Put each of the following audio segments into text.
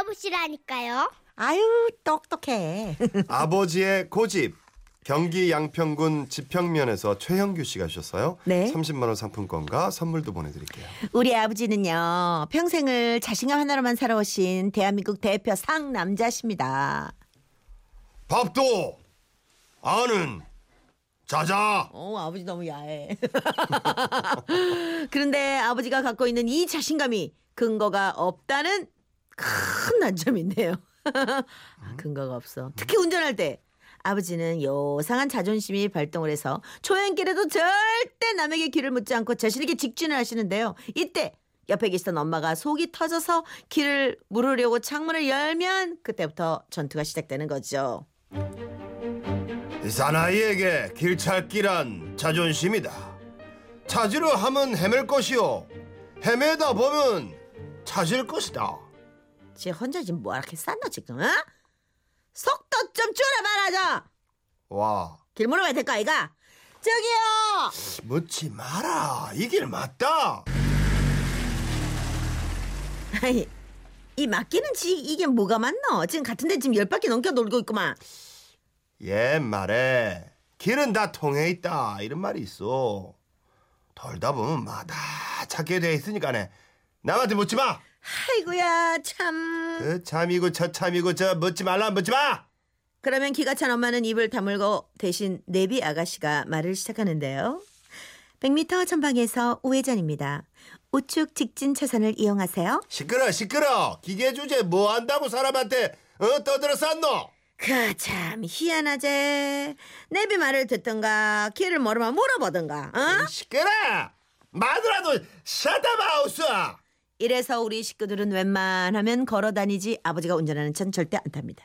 들어보시라니까요. 아유 똑똑해. 아버지의 고집. 경기 양평군 지평면에서 최형규 씨가 주셨어요. 네. 30만 원 상품권과 선물도 보내드릴게요. 우리 아버지는요 평생을 자신감 하나로만 살아오신 대한민국 대표 상남자십니다. 밥도 아는 자자. 어 아버지 너무 야해. 그런데 아버지가 갖고 있는 이 자신감이 근거가 없다는 큰 단점인데요. 아, 근거가 없어. 특히 운전할 때 아버지는 요상한 자존심이 발동을 해서 초행길에도 절대 남에게 길을 묻지 않고 자신에게 직진을 하시는데요. 이때 옆에 계시던 엄마가 속이 터져서 길을 물으려고 창문을 열면 그때부터 전투가 시작되는 거죠. 이 사나이에게 길 찾기란 자존심이다. 찾으려 하면 헤맬 것이요. 헤매다 보면 찾을 것이다. 쟤 혼자 지금 뭐 이렇게 쌌나 지금? 어? 속도 좀 줄여 말하자. 와, 길 물어봐야 될까 아이가? 저기요. 묻지 마라. 이 길 맞다. 아이, 이 맡기는 지 이게 뭐가 맞노? 지금 같은데 지금 열 바퀴 넘겨 놀고 있구만. 옛말에 길은 다 통해 있다 이런 말이 있어. 돌다 보면 마다 찾게 돼 있으니까네. 남한테 묻지 마. 아이고야 참. 그 참이고 저 참이고 저 묻지 말라 묻지 마. 그러면 기가 찬 엄마는 입을 다물고 대신 내비 아가씨가 말을 시작하는데요. 100m 전방에서 우회전입니다. 우측 직진 차선을 이용하세요. 시끄러 시끄러. 기계 주제 뭐 한다고 사람한테 어 떠들어 쌌노? 그 참 희한하제. 내비 말을 듣던가 길을 모르면 물어보던가. 어? 시끄러. 마누라도 샤다마우스. 이래서 우리 식구들은 웬만하면 걸어 다니지 아버지가 운전하는 차는 절대 안 탑니다.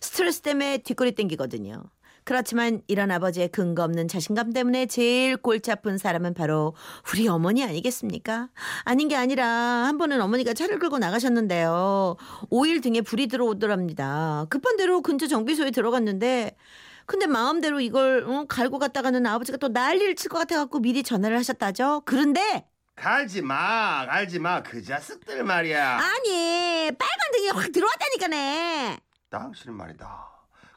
스트레스 때문에 뒷골이 땡기거든요. 그렇지만 이런 아버지의 근거 없는 자신감 때문에 제일 골치 아픈 사람은 바로 우리 어머니 아니겠습니까? 아닌 게 아니라 한 번은 어머니가 차를 끌고 나가셨는데요. 오일 등에 불이 들어오더랍니다. 급한 대로 근처 정비소에 들어갔는데 근데 마음대로 이걸 어, 갈고 갔다가는 아버지가 또 난리를 칠 것 같아갖고 미리 전화를 하셨다죠. 그런데 갈지 마, 갈지 마. 그 자식들 말이야. 아니 빨간 등이 확 들어왔다니까네. 당신 말이다.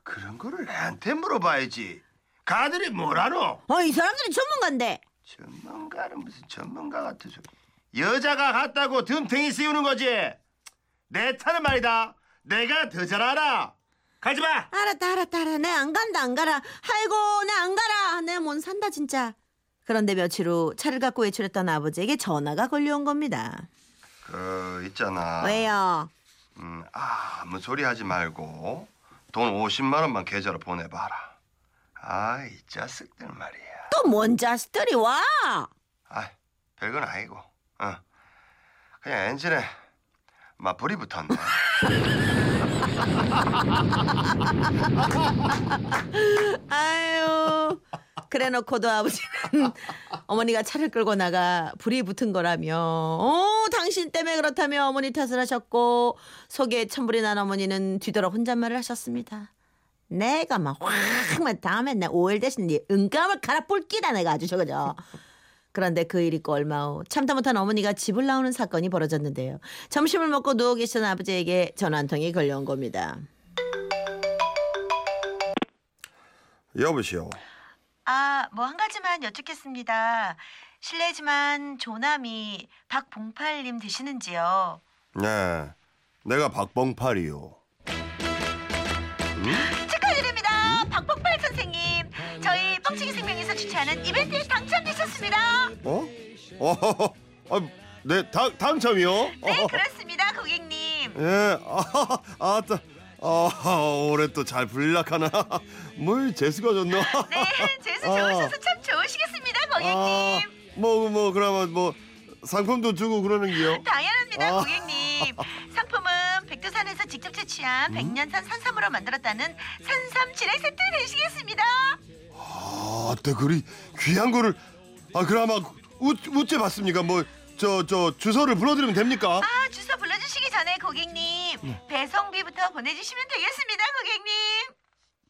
그런 거를 나한테 물어봐야지. 가들이 뭐라노? 어 이 사람들이 전문가인데. 전문가는 무슨 전문가 같아 저. 여자가 같다고 덤탱이 씌우는 거지. 내 차는 말이다. 내가 더 잘 알아. 가지 마. 알았다 알았다 알아. 내 안 간다 안 가라. 아이고 내 안 가라. 내못 산다 진짜. 그런데 며칠 후 차를 갖고 외출했던 아버지에게 전화가 걸려온 겁니다. 그 있잖아. 왜요? 음, 아무 소리 하지 말고 돈 50만 원만 계좌로 보내봐라. 아, 이 자식들 말이야. 또 뭔 자식들이 와? 아, 별건 아니고. 어. 그냥 엔진에 막 불이 붙었네. 아유. 그래 놓고도 아버지는 어머니가 차를 끌고 나가 불이 붙은 거라며 어 당신 때문에 그렇다며 어머니 탓을 하셨고 속에 천불이 난 어머니는 뒤돌아 혼잣말을 하셨습니다. 내가 막확막 다음에 내 오일 대신 네 은감을 갈아 뿔기다 내가 아주 저거죠. 그런데 그일 있고 얼마 후 참다 못한 어머니가 집을 나오는 사건이 벌어졌는데요. 점심을 먹고 누워 계시던 아버지에게 전화 한 통이 걸려온 겁니다. 여보시오. 아, 뭐 한 가지만 여쭙겠습니다. 실례지만 조남이 박봉팔님 되시는지요? 네, 내가 박봉팔이요. 축하드립니다. 박봉팔 선생님. 저희 뻥치기 생명에서 주최하는 이벤트에 당첨되셨습니다. 어? 어, 아, 네, 당, 당첨이요? 네, 그렇습니다, 고객님. 예, 아, 아, 또, 아, 올해 또 잘 불락하나? 뭘 재수가 좋노? 네, 재수 아. 좋으셔서 참 좋으시겠습니다, 아, 고객님. 뭐, 뭐, 그러면 뭐, 상품도 주고 그러는 게요? 당연합니다, 아. 고객님. 상품은 백두산에서 직접 채취한 백년산 산삼으로 만들었다는 산삼 진액 세트 되시겠습니다. 아, 때 그리 귀한 거를, 아, 그나마 우, 우째 받습니까? 뭐, 저, 저, 주소를 불러드리면 됩니까? 아, 주소 불러주시기 전에 고객님 네. 배송비부터 보내주시면 되겠습니다, 고객님.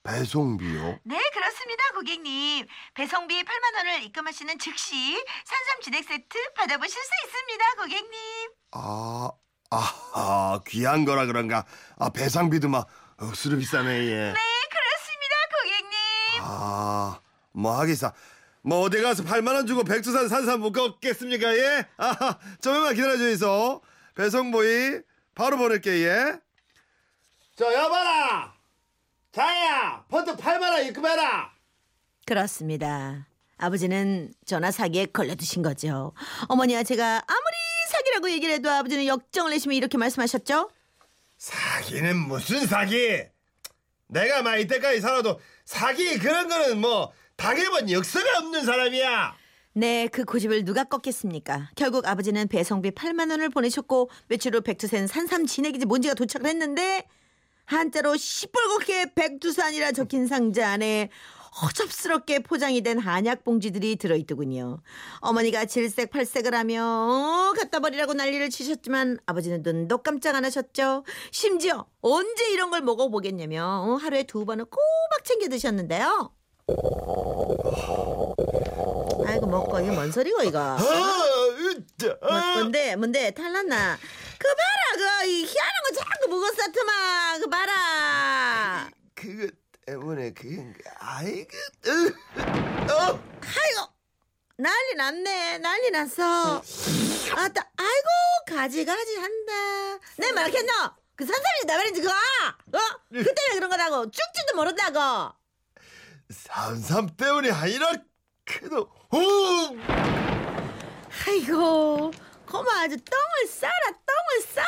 배송비요? 네, 그렇습니다, 고객님. 배송비 8만 원을 입금하시는 즉시 산삼 진액 세트 받아보실 수 있습니다, 고객님. 아, 아, 귀한 거라 그런가. 아, 배상비도 막 억수로 비싸네, 예. 네, 그렇습니다, 고객님. 아, 뭐 하기사. 뭐 어디 가서 8만 원 주고 백두산 산삼 못 걷겠습니까, 예? 아, 좀만 기다려 주이소. 배송보이 바로 보낼게, 예. 저 여봐라. 자야, 번뜩 8만 원 입금해라. 그렇습니다. 아버지는 전화 사기에 걸려드신 거죠. 어머니와 제가 아무리 사기라고 얘기를 해도 아버지는 역정을 내시며 이렇게 말씀하셨죠. 사기는 무슨 사기? 내가 막 이때까지 살아도 사기 그런 거는 뭐 당해본 역사가 없는 사람이야. 네, 그 고집을 누가 꺾겠습니까? 결국 아버지는 배송비 8만 원을 보내셨고 며칠 후 백두산 산삼 진액이지 뭔지가 도착을 했는데 한자로 시뻘겋게 백두산이라 적힌 상자 안에 허접스럽게 포장이 된 한약 봉지들이 들어있더군요. 어머니가 질색 팔색을 하며 어, 갖다 버리라고 난리를 치셨지만 아버지는 눈도 깜짝 안 하셨죠. 심지어 언제 이런 걸 먹어보겠냐며 어, 하루에 두 번은 꼬박 챙겨 드셨는데요. 아이고 먹고 이게 뭔 소리고 이거? 뭐, 아. 뭔데 뭔데 탈났나? 그 봐라 그이 희한한 거 자꾸 먹었어 트마 그 봐라. 그거 때문에 그게 아이고 으, 어. 아이고 난리 났네 난리 났어. 아따 아이고 가지가지 한다. 내 말했노? 그 산삼이 나 말인지 그거 어? 그 때문에 그런 거라고 쭉지도 모른다고. 산삼 때문에 아니라 그도 오 아이고 고마 아주 똥을 싸라 똥을 싸.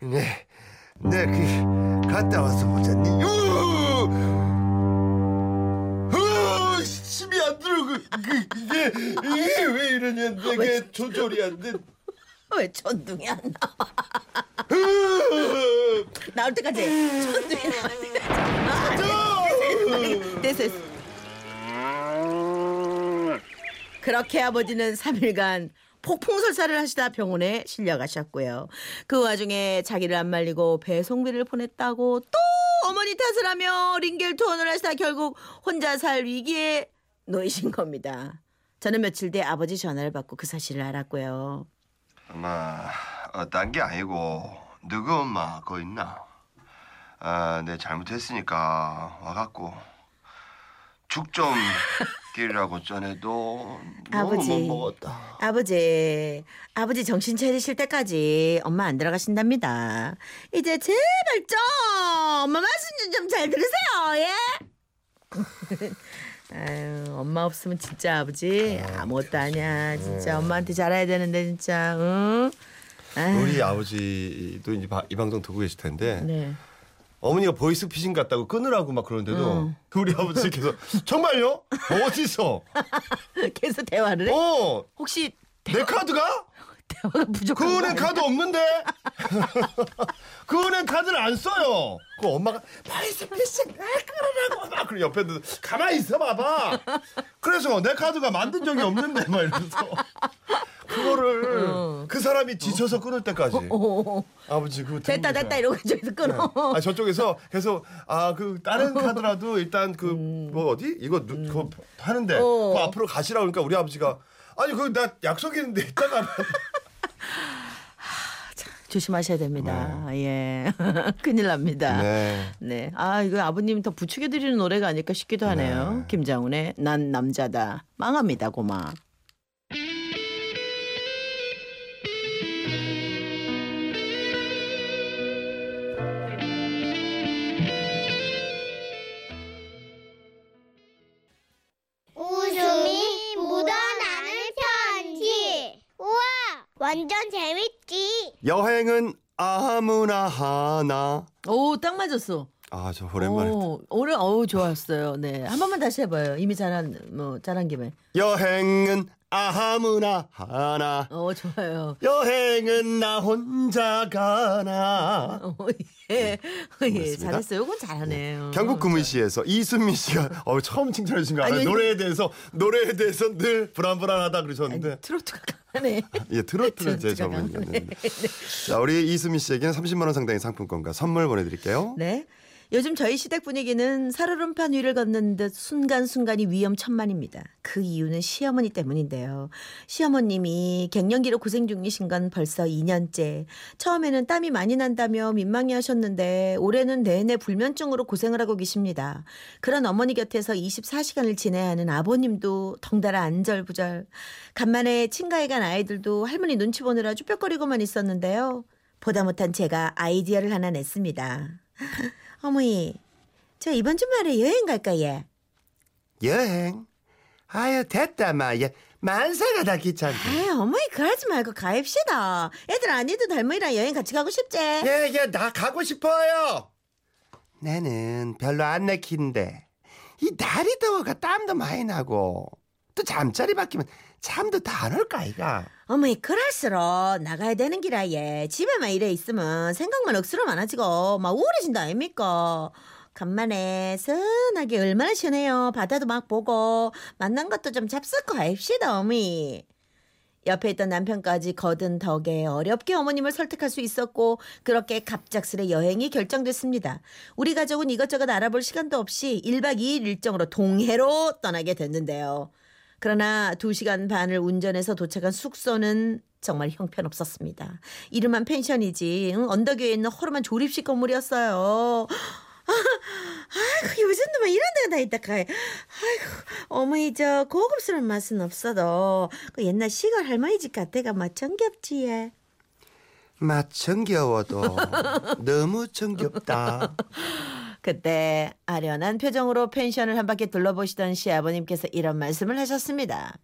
네, 네, 그 갔다 와서 보자니. 힘이 안 들어. 그, 그 이게 이게 왜 이러냐? 내게 조절이 안 돼. 왜 천둥이 안 나와? 우, 나올 때까지 천둥이. 아, 저, 됐어, 됐어. 그렇게 아버지는 3일간 폭풍설사를 하시다 병원에 실려가셨고요. 그 와중에 자기를 안 말리고 배송비를 보냈다고 또 어머니 탓을 하며 링겔 투혼을 하시다 결국 혼자 살 위기에 놓이신 겁니다. 저는 며칠 뒤에 아버지 전화를 받고 그 사실을 알았고요. 엄마, 어, 딴게 아니고 누구 엄마 거 있나? 아, 내 잘못했으니까 와갖고 죽좀 끼리라고 전에도 너무 아버지. 못 먹었다. 아버지, 아버지 정신 차리실 때까지 엄마 안 들어가신답니다. 이제 제발 좀 엄마 말씀 좀좀잘 들으세요, 예? 아유, 엄마 없으면 진짜 아버지 아무것도 아니야. 진짜 엄마한테 잘해야 되는데 진짜, 응? 아유, 우리 아버지도 이제 바- 이 방송 듣고 계실 텐데 네. 어머니가 보이스피싱 같다고 끊으라고 막 그러는데도 응. 우리 아버지께서 정말요? 어디서? 계속 대화를 해? 어, 혹시 내 카드가? 대화가 부족한 그거 은행? 카드 없는데? 그 은행 카드를 안 써요. 그 엄마가 보이스피싱 날 끊으라고 막 그래 옆에 도 가만히 있어 봐봐. 그래서 내 카드가 만든 적이 없는데 막 이러면서 그거를 어. 그 사람이 지쳐서 끊을 때까지 어, 아버지 그거 됐다 됐다 이러고 저기서 끊어. 아 저쪽에서 계속 아 그 다른 카드라도 일단 그뭐 어디 이거 누, 그거 하는데 음. 어. 그 앞으로 가시라 그러니까 우리 아버지가 아니 그 나 약속 있는데 이따가 조심하셔야 됩니다. 예. 큰일 납니다. 네. 네. 아, 이거 아버님 더 부추겨드리는 노래가 아닐까 싶기도 하네요. 네. 김장훈의 난 남자다. 망합니다, 고마. 완전 재밌지. 여행은 아무나 하나 오, 딱 맞았어. 아 저 오랜만에 오, 오늘 어우 좋았어요. 네. 한 번만 다시 해봐요. 이미 잘한 뭐 잘한 김에. 여행은 아무나 하나 어 좋아요. 여행은 나 혼자 가나 어, 예, 예 고맙습니다. 잘했어요. 이건 잘하네요. 경북 구문시에서 이순미 씨가 어, 처음 칭찬해 주신 거 알아요? 아니, 노래에 대해서 노래에 대해서 늘 불안불안하다 그러셨는데 트로트가 강하네. 예, 트로트는 제 트로트가 전문이었는데. 자, 우리 이수미 씨에게는 30만 원 상당의 상품권과 선물 보내드릴게요. 네. 요즘 저희 시댁 분위기는 살얼음판 위를 걷는 듯 순간순간이 위험천만입니다. 그 이유는 시어머니 때문인데요. 시어머님이 갱년기로 고생 중이신 건 벌써 2년째. 처음에는 땀이 많이 난다며 민망해 하셨는데 올해는 내내 불면증으로 고생을 하고 계십니다. 그런 어머니 곁에서 24시간을 지내야 하는 아버님도 덩달아 안절부절. 간만에 친가에 간 아이들도 할머니 눈치 보느라 쭈뼛거리고만 있었는데요. 보다 못한 제가 아이디어를 하나 냈습니다. 어머니, 저 이번 주말에 여행 갈까, 예? 여행? 아유 됐다 마야 만세가 다 귀찮다 아이, 어머니, 그러지 말고 가입시다. 애들 아니도 달모이랑 여행 같이 가고 싶지? 예 예 나 가고 싶어요 나는 별로 안 내키는데 이 날이 더워가 땀도 많이 나고 또 잠자리 바뀌면 잠도 다 안 올까 이가 어머니, 그럴수록 나가야 되는 기라, 예. 집에만 이래 있으면 생각만 억수로 많아지고, 막 우울해진다, 아닙니까? 간만에 선하게 얼마나 시원해요. 바다도 막 보고, 만난 것도 좀 잡숫고 합시다, 어머니. 옆에 있던 남편까지 거둔 덕에 어렵게 어머님을 설득할 수 있었고 그렇게 갑작스레 여행이 결정됐습니다. 우리 가족은 이것저것 알아볼 시간도 없이 1박 2일 일정으로 동해로 떠나게 됐는데요. 그러나 2시간 반을 운전해서 도착한 숙소는 정말 형편없었습니다. 이름만 펜션이지 응? 언덕 위에 있는 허름한 조립식 건물이었어요. 아이고 요즘 도 막 이런 데가 다 있다 카이. 아이고 어머니 저 고급스러운 맛은 없어도 그 옛날 시골 할머니 집 같아가 막 정겹지 예. 맛 정겨워도 너무 정겹다 그때 아련한 표정으로 펜션을 한 바퀴 둘러보시던 시아버님께서 이런 말씀을 하셨습니다.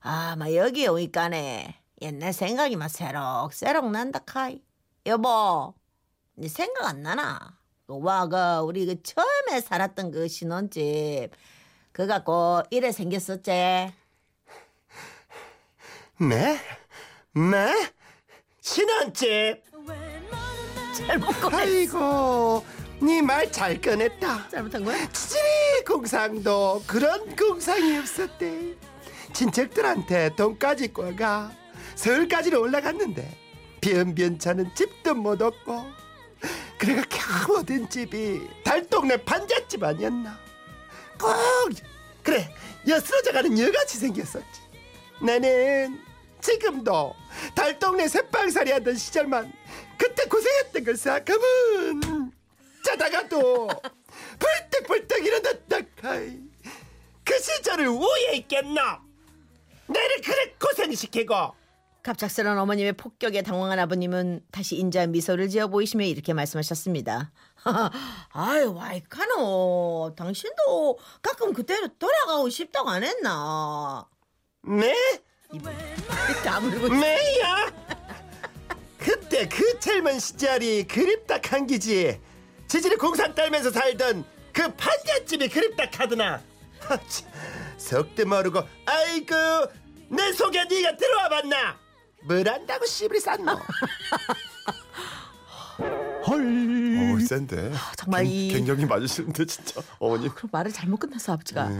아, 막 여기 오니까네 옛날 생각이 막 새록새록 난다 카이. 여보, 네 생각 안 나나? 그 와, 그 우리 그 처음에 살았던 그 신혼집 그 갖고 이래 생겼었지. 네? 네? 신혼집 잘못 꺼냈어. 아이고 네 말 잘 꺼냈다. 잘못한 거야? 찌리 공상도 그런 공상이 없었대. 친척들한테 돈까지 꿔가 서울까지로 올라갔는데 변변찮은 집도 못 얻고 그래가 겨우 얻은 집이 달동네 반잣집 아니었나? 꼭 그래 여스러져가는 여같이 생겼었지. 나는 지금도 달동네 새빵살이 하던 시절만 그때 고생했던 걸 생각하면 자다가도 벌떡벌떡 일어났다 카이 그 시절을 우회했겠나 나를 그래 고생시키고 갑작스런 어머님의 폭격에 당황한 아버님은 다시 인자한 미소를 지어 보이시며 이렇게 말씀하셨습니다. 아유, 와이카노. 당신도 가끔 그때로 돌아가고 싶다고 안 했나? 네? 다물고 매야 그때 그 젊은 시절이 그립다 한기지 지질이 공상 떨면서 살던 그 판잣집이 그립다 하드나. 석대 모르고 아이고 내 속에 네가 들어와 봤나? 뭘 안다고 씨부리 쌌노? 헐. 어, 센데 정말 이- 갱년기 맞으시는데 진짜 어머니 그 말을 잘못 끝났어 아버지가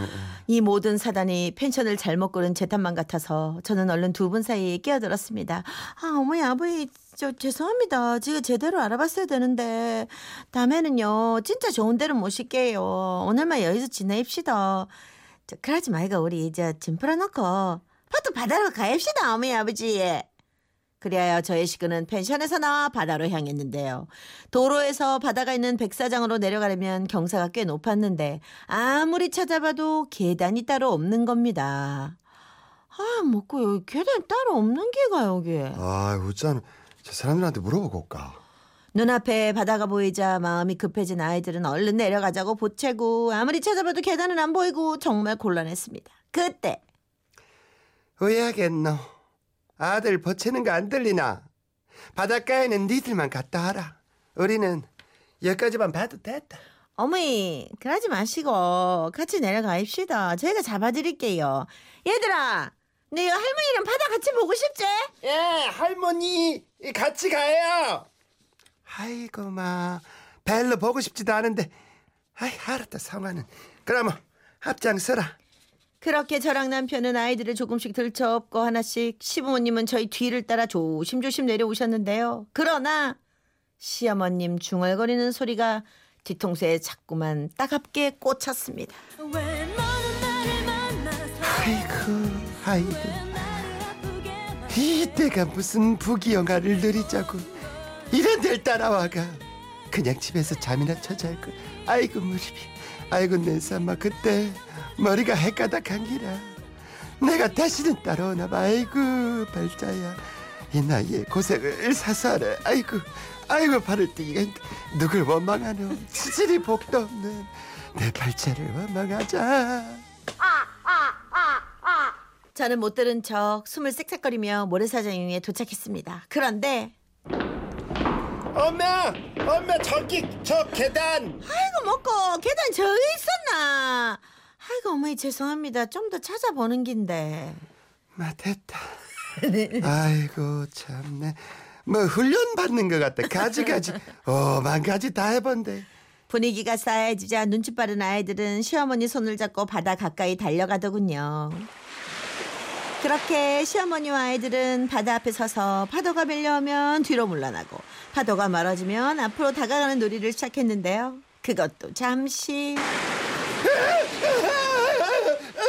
이 모든 사단이 펜션을 잘못 고른 제 탓만 같아서 저는 얼른 두 분 사이에 끼어들었습니다. 아 어머니 아버지 저 죄송합니다. 지금 제대로 알아봤어야 되는데 다음에는요 진짜 좋은 데로 모실게요. 오늘만 여기서 지내입시다. 저 그러지 말고 우리 이제 짐 풀어놓고 파도 바다로 가입시다 어머니 아버지. 그리하여 저의 식구는 펜션에서 나와 바다로 향했는데요. 도로에서 바다가 있는 백사장으로 내려가려면 경사가 꽤 높았는데 아무리 찾아봐도 계단이 따로 없는 겁니다. 아, 뭐고 여기 계단 따로 없는 게가 여기. 아 우짠 저 사람들한테 물어보고 올까 눈앞에 바다가 보이자 마음이 급해진 아이들은 얼른 내려가자고 보채고 아무리 찾아봐도 계단은 안 보이고 정말 곤란했습니다. 그때 왜하겠노 아들 버치는 거 안 들리나? 바닷가에는 니들만 갔다 와라. 우리는 여기까지만 봐도 됐다. 어머니 그러지 마시고 같이 내려가입시다. 저희가 잡아드릴게요. 얘들아, 네 할머니랑 바다 같이 보고 싶지? 예 할머니 같이 가요. 아이고 마. 별로 보고 싶지도 않은데. 아이 알았다 상관은 그러면 앞장 서라 그렇게 저랑 남편은 아이들을 조금씩 들쳐업고 하나씩 시부모님은 저희 뒤를 따라 조심조심 내려오셨는데요. 그러나 시어머님 중얼거리는 소리가 뒤통수에 자꾸만 따갑게 꽂혔습니다. 아이고 아이고. 이때가 무슨 부귀영화를 누리자고 이런 데를 따라와가. 그냥 집에서 잠이나 쳐잘 걸. 아이고 무릎이. 아이고 내 삼아 그때 머리가 헷가닥한 기라. 내가 다시는 따라오나 봐. 아이고 발자야. 이 나이에 고생을 사서하래 아이고 아이고 발을 뛰기가 힘들. 누굴 원망하노? 치질이 복도 없는 내 발자를 원망하자. 저는 못 들은 척 숨을 쌕쌕거리며 모래사장 위에 도착했습니다. 그런데 엄마! 엄마 저기 저 계단! 아이고 먹고 계단 저기 있었나? 아이고 어머니 죄송합니다. 좀 더 찾아보는 긴데. 마 됐다 아이고 참네 뭐 훈련 받는 것 같다 가지 가지 오만 가지 다 해본데 분위기가 싸해지자 눈치 빠른 아이들은 시어머니 손을 잡고 바다 가까이 달려가더군요. 그렇게 시어머니와 아이들은 바다 앞에 서서 파도가 밀려오면 뒤로 물러나고 파도가 멀어지면 앞으로 다가가는 놀이를 시작했는데요. 그것도 잠시.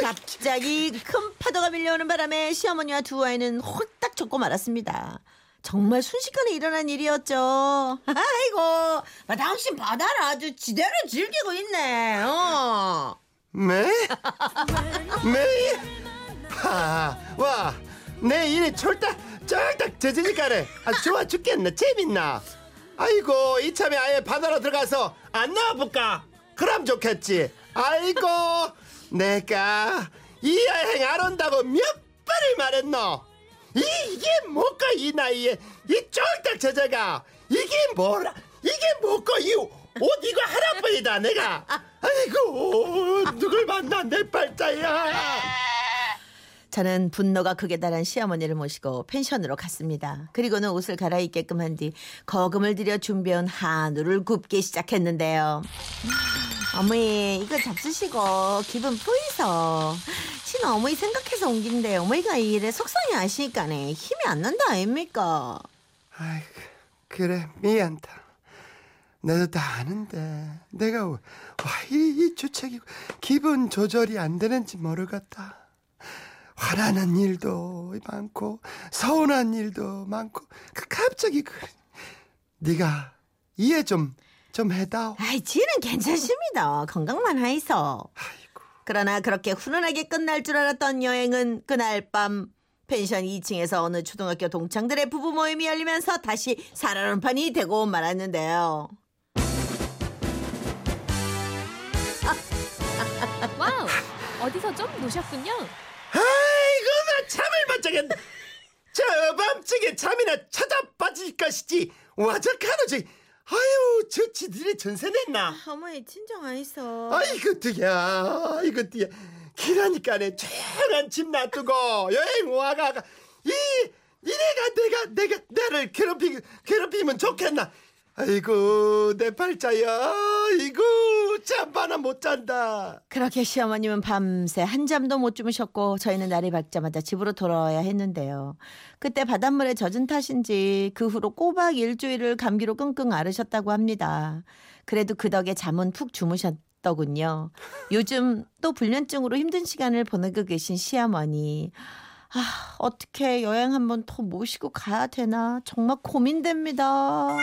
갑자기 큰 파도가 밀려오는 바람에 시어머니와 두 아이는 홀딱 젖고 말았습니다. 정말 순식간에 일어난 일이었죠. 아이고, 당신 바다를 아주 지대로 즐기고 있네. 어. 매? 매? 하와 내 일이 철딱 쫄딱 젖으니까네 아 좋아 죽겠네 재밌나 아이고 이참에 아예 바다로 들어가서 안 나와볼까 그럼 좋겠지 아이고 내가 이 여행 안 온다고 몇 번을 말했노? 이, 이게 뭐까 이 나이에 이 쫄딱 젖어가 이게 뭐라 이게 뭐고 이옷 이거 하나뿐이다 내가. 아이고 누굴 만나 내 발자야 저는 분노가 극에 달한 시어머니를 모시고 펜션으로 갔습니다. 그리고는 옷을 갈아입게끔 한 뒤 거금을 들여 준비한 한우를 굽기 시작했는데요. 어머니 이거 잡수시고 기분 풀이서 신 어머니 생각해서 옮긴데 어머니가 이 일에 속상해 아시니까네 힘이 안 난다 아닙니까? 아이고 그래 미안다 나도 다 아는데 내가 와이 이 주책이고 기분 조절이 안 되는지 모르겠다 화나는 일도 많고 서운한 일도 많고 그 갑자기 그 네가 이해 좀좀 해다오 아이 지는 괜찮습니다. 건강만 하이소. 아이고 그러나 그렇게 훈훈하게 끝날 줄 알았던 여행은 그날 밤 펜션 2층에서 어느 초등학교 동창들의 부부 모임이 열리면서 다시 살얼음판이 되고 말았는데요. 와우, 어디서 좀 노셨군요. 자겠네 저 밤중에 잠이나 찾아 빠질 것이지. 와적하노지. 아유 저 지들이 전세 냈나? 어머니 진정 안 있어. 아이고 뜨야 아이고 뜨야 기라니까네 조용한 집 놔두고 여행 와가 이 이래가 내가 내가 나를 괴롭히 괴롭히면 좋겠나 아이고 내 팔자야 아이고 잠바나 못 잔다 그렇게 시어머님은 밤새 한 잠도 못 주무셨고 저희는 날이 밝자마자 집으로 돌아와야 했는데요. 그때 바닷물에 젖은 탓인지 그 후로 꼬박 일주일을 감기로 끙끙 앓으셨다고 합니다. 그래도 그 덕에 잠은 푹 주무셨 더군요. 요즘 또 불면증으로 힘든 시간을 보내고 계신 시어머니. 아, 어떻게 여행 한번 더 모시고 가야 되나 정말 고민됩니다.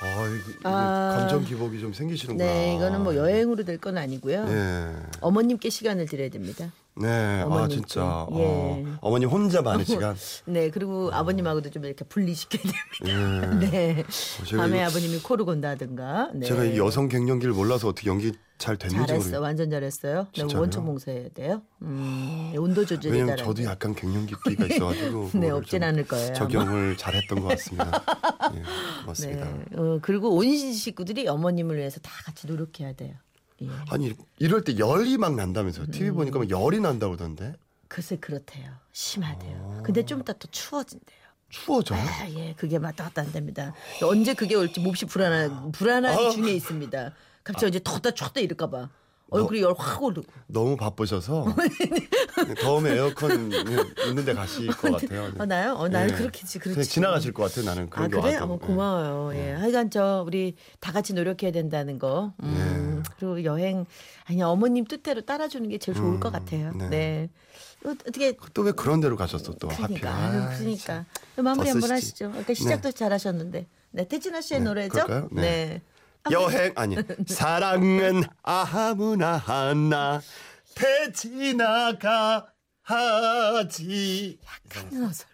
아 이거, 이거 아. 감정 기복이 좀 생기시는구나 네, 이거는 뭐 여행으로 될 건 아니고요. 네. 어머님께 시간을 드려야 됩니다. 네, 아 어머님께. 진짜. 예. 어, 어머님 혼자 많은 시간. 네, 그리고 아버님하고도 좀 이렇게 분리시켜야 됩니다. 예. 네. 제가 밤에 이거- 아버님이 코를 건다든가. 네. 제가 이 여성 갱년기를 몰라서 어떻게 연기 잘 됐는지 잘했어. 완전 잘했어요. 네? 원천 봉쇄해야 돼요. 음, 온도 조절이 왜냐면 저도. 약간 갱년기가 있어가지고 네, 없진 좀 않을 거예요. 적용을 잘했던 것 같습니다. 예, 네. 고맙습니다. 어, 그리고 온 식구들이 어머님을 위해서 다 같이 노력해야 돼요. 예. 아니 이럴 때 열이 막 난다면서요? 음. TV 보니까 막 열이 난다고 그러던데 글쎄 그렇대요. 심하대요. 아. 근데 좀 이따 또 추워진대요. 추워져요? 아, 예, 그게 왔다 갔다 한답니다. 언제 그게 올지 몹시 불안한 불안한 아. 중에 있습니다. 갑자기 이제 덥다 춥다 이럴까 봐. 얼굴이 열확 오르고. 너무 바쁘셔서 더우면 에어컨 있는 데 가실 것 같아요. 어, 나요? 어, 나는 예. 그렇겠지, 그냥 그렇지. 지나가실 것 같아요. 나는 그런 아 게 그래? 와도. 예. 고마워요. 예. 하여간 저 우리 다 같이 노력해야 된다는 거. 음, 그리고 여행 아니 어머님 뜻대로 따라주는 게 제일 좋을 것 같아요. 네. 네. 어, 어떻게 또 왜 그런 데로 가셨어 또 그러니까 하필. 아유, 아, 그러니까 마무리 한번. 하시죠. 아까 시작도 잘하셨는데. 네 태진아 씨의 노래죠? 그럴까요? 네. 네. 여행 아니 사랑은 아무나 하나 배 지나가 하지. 큰 어설.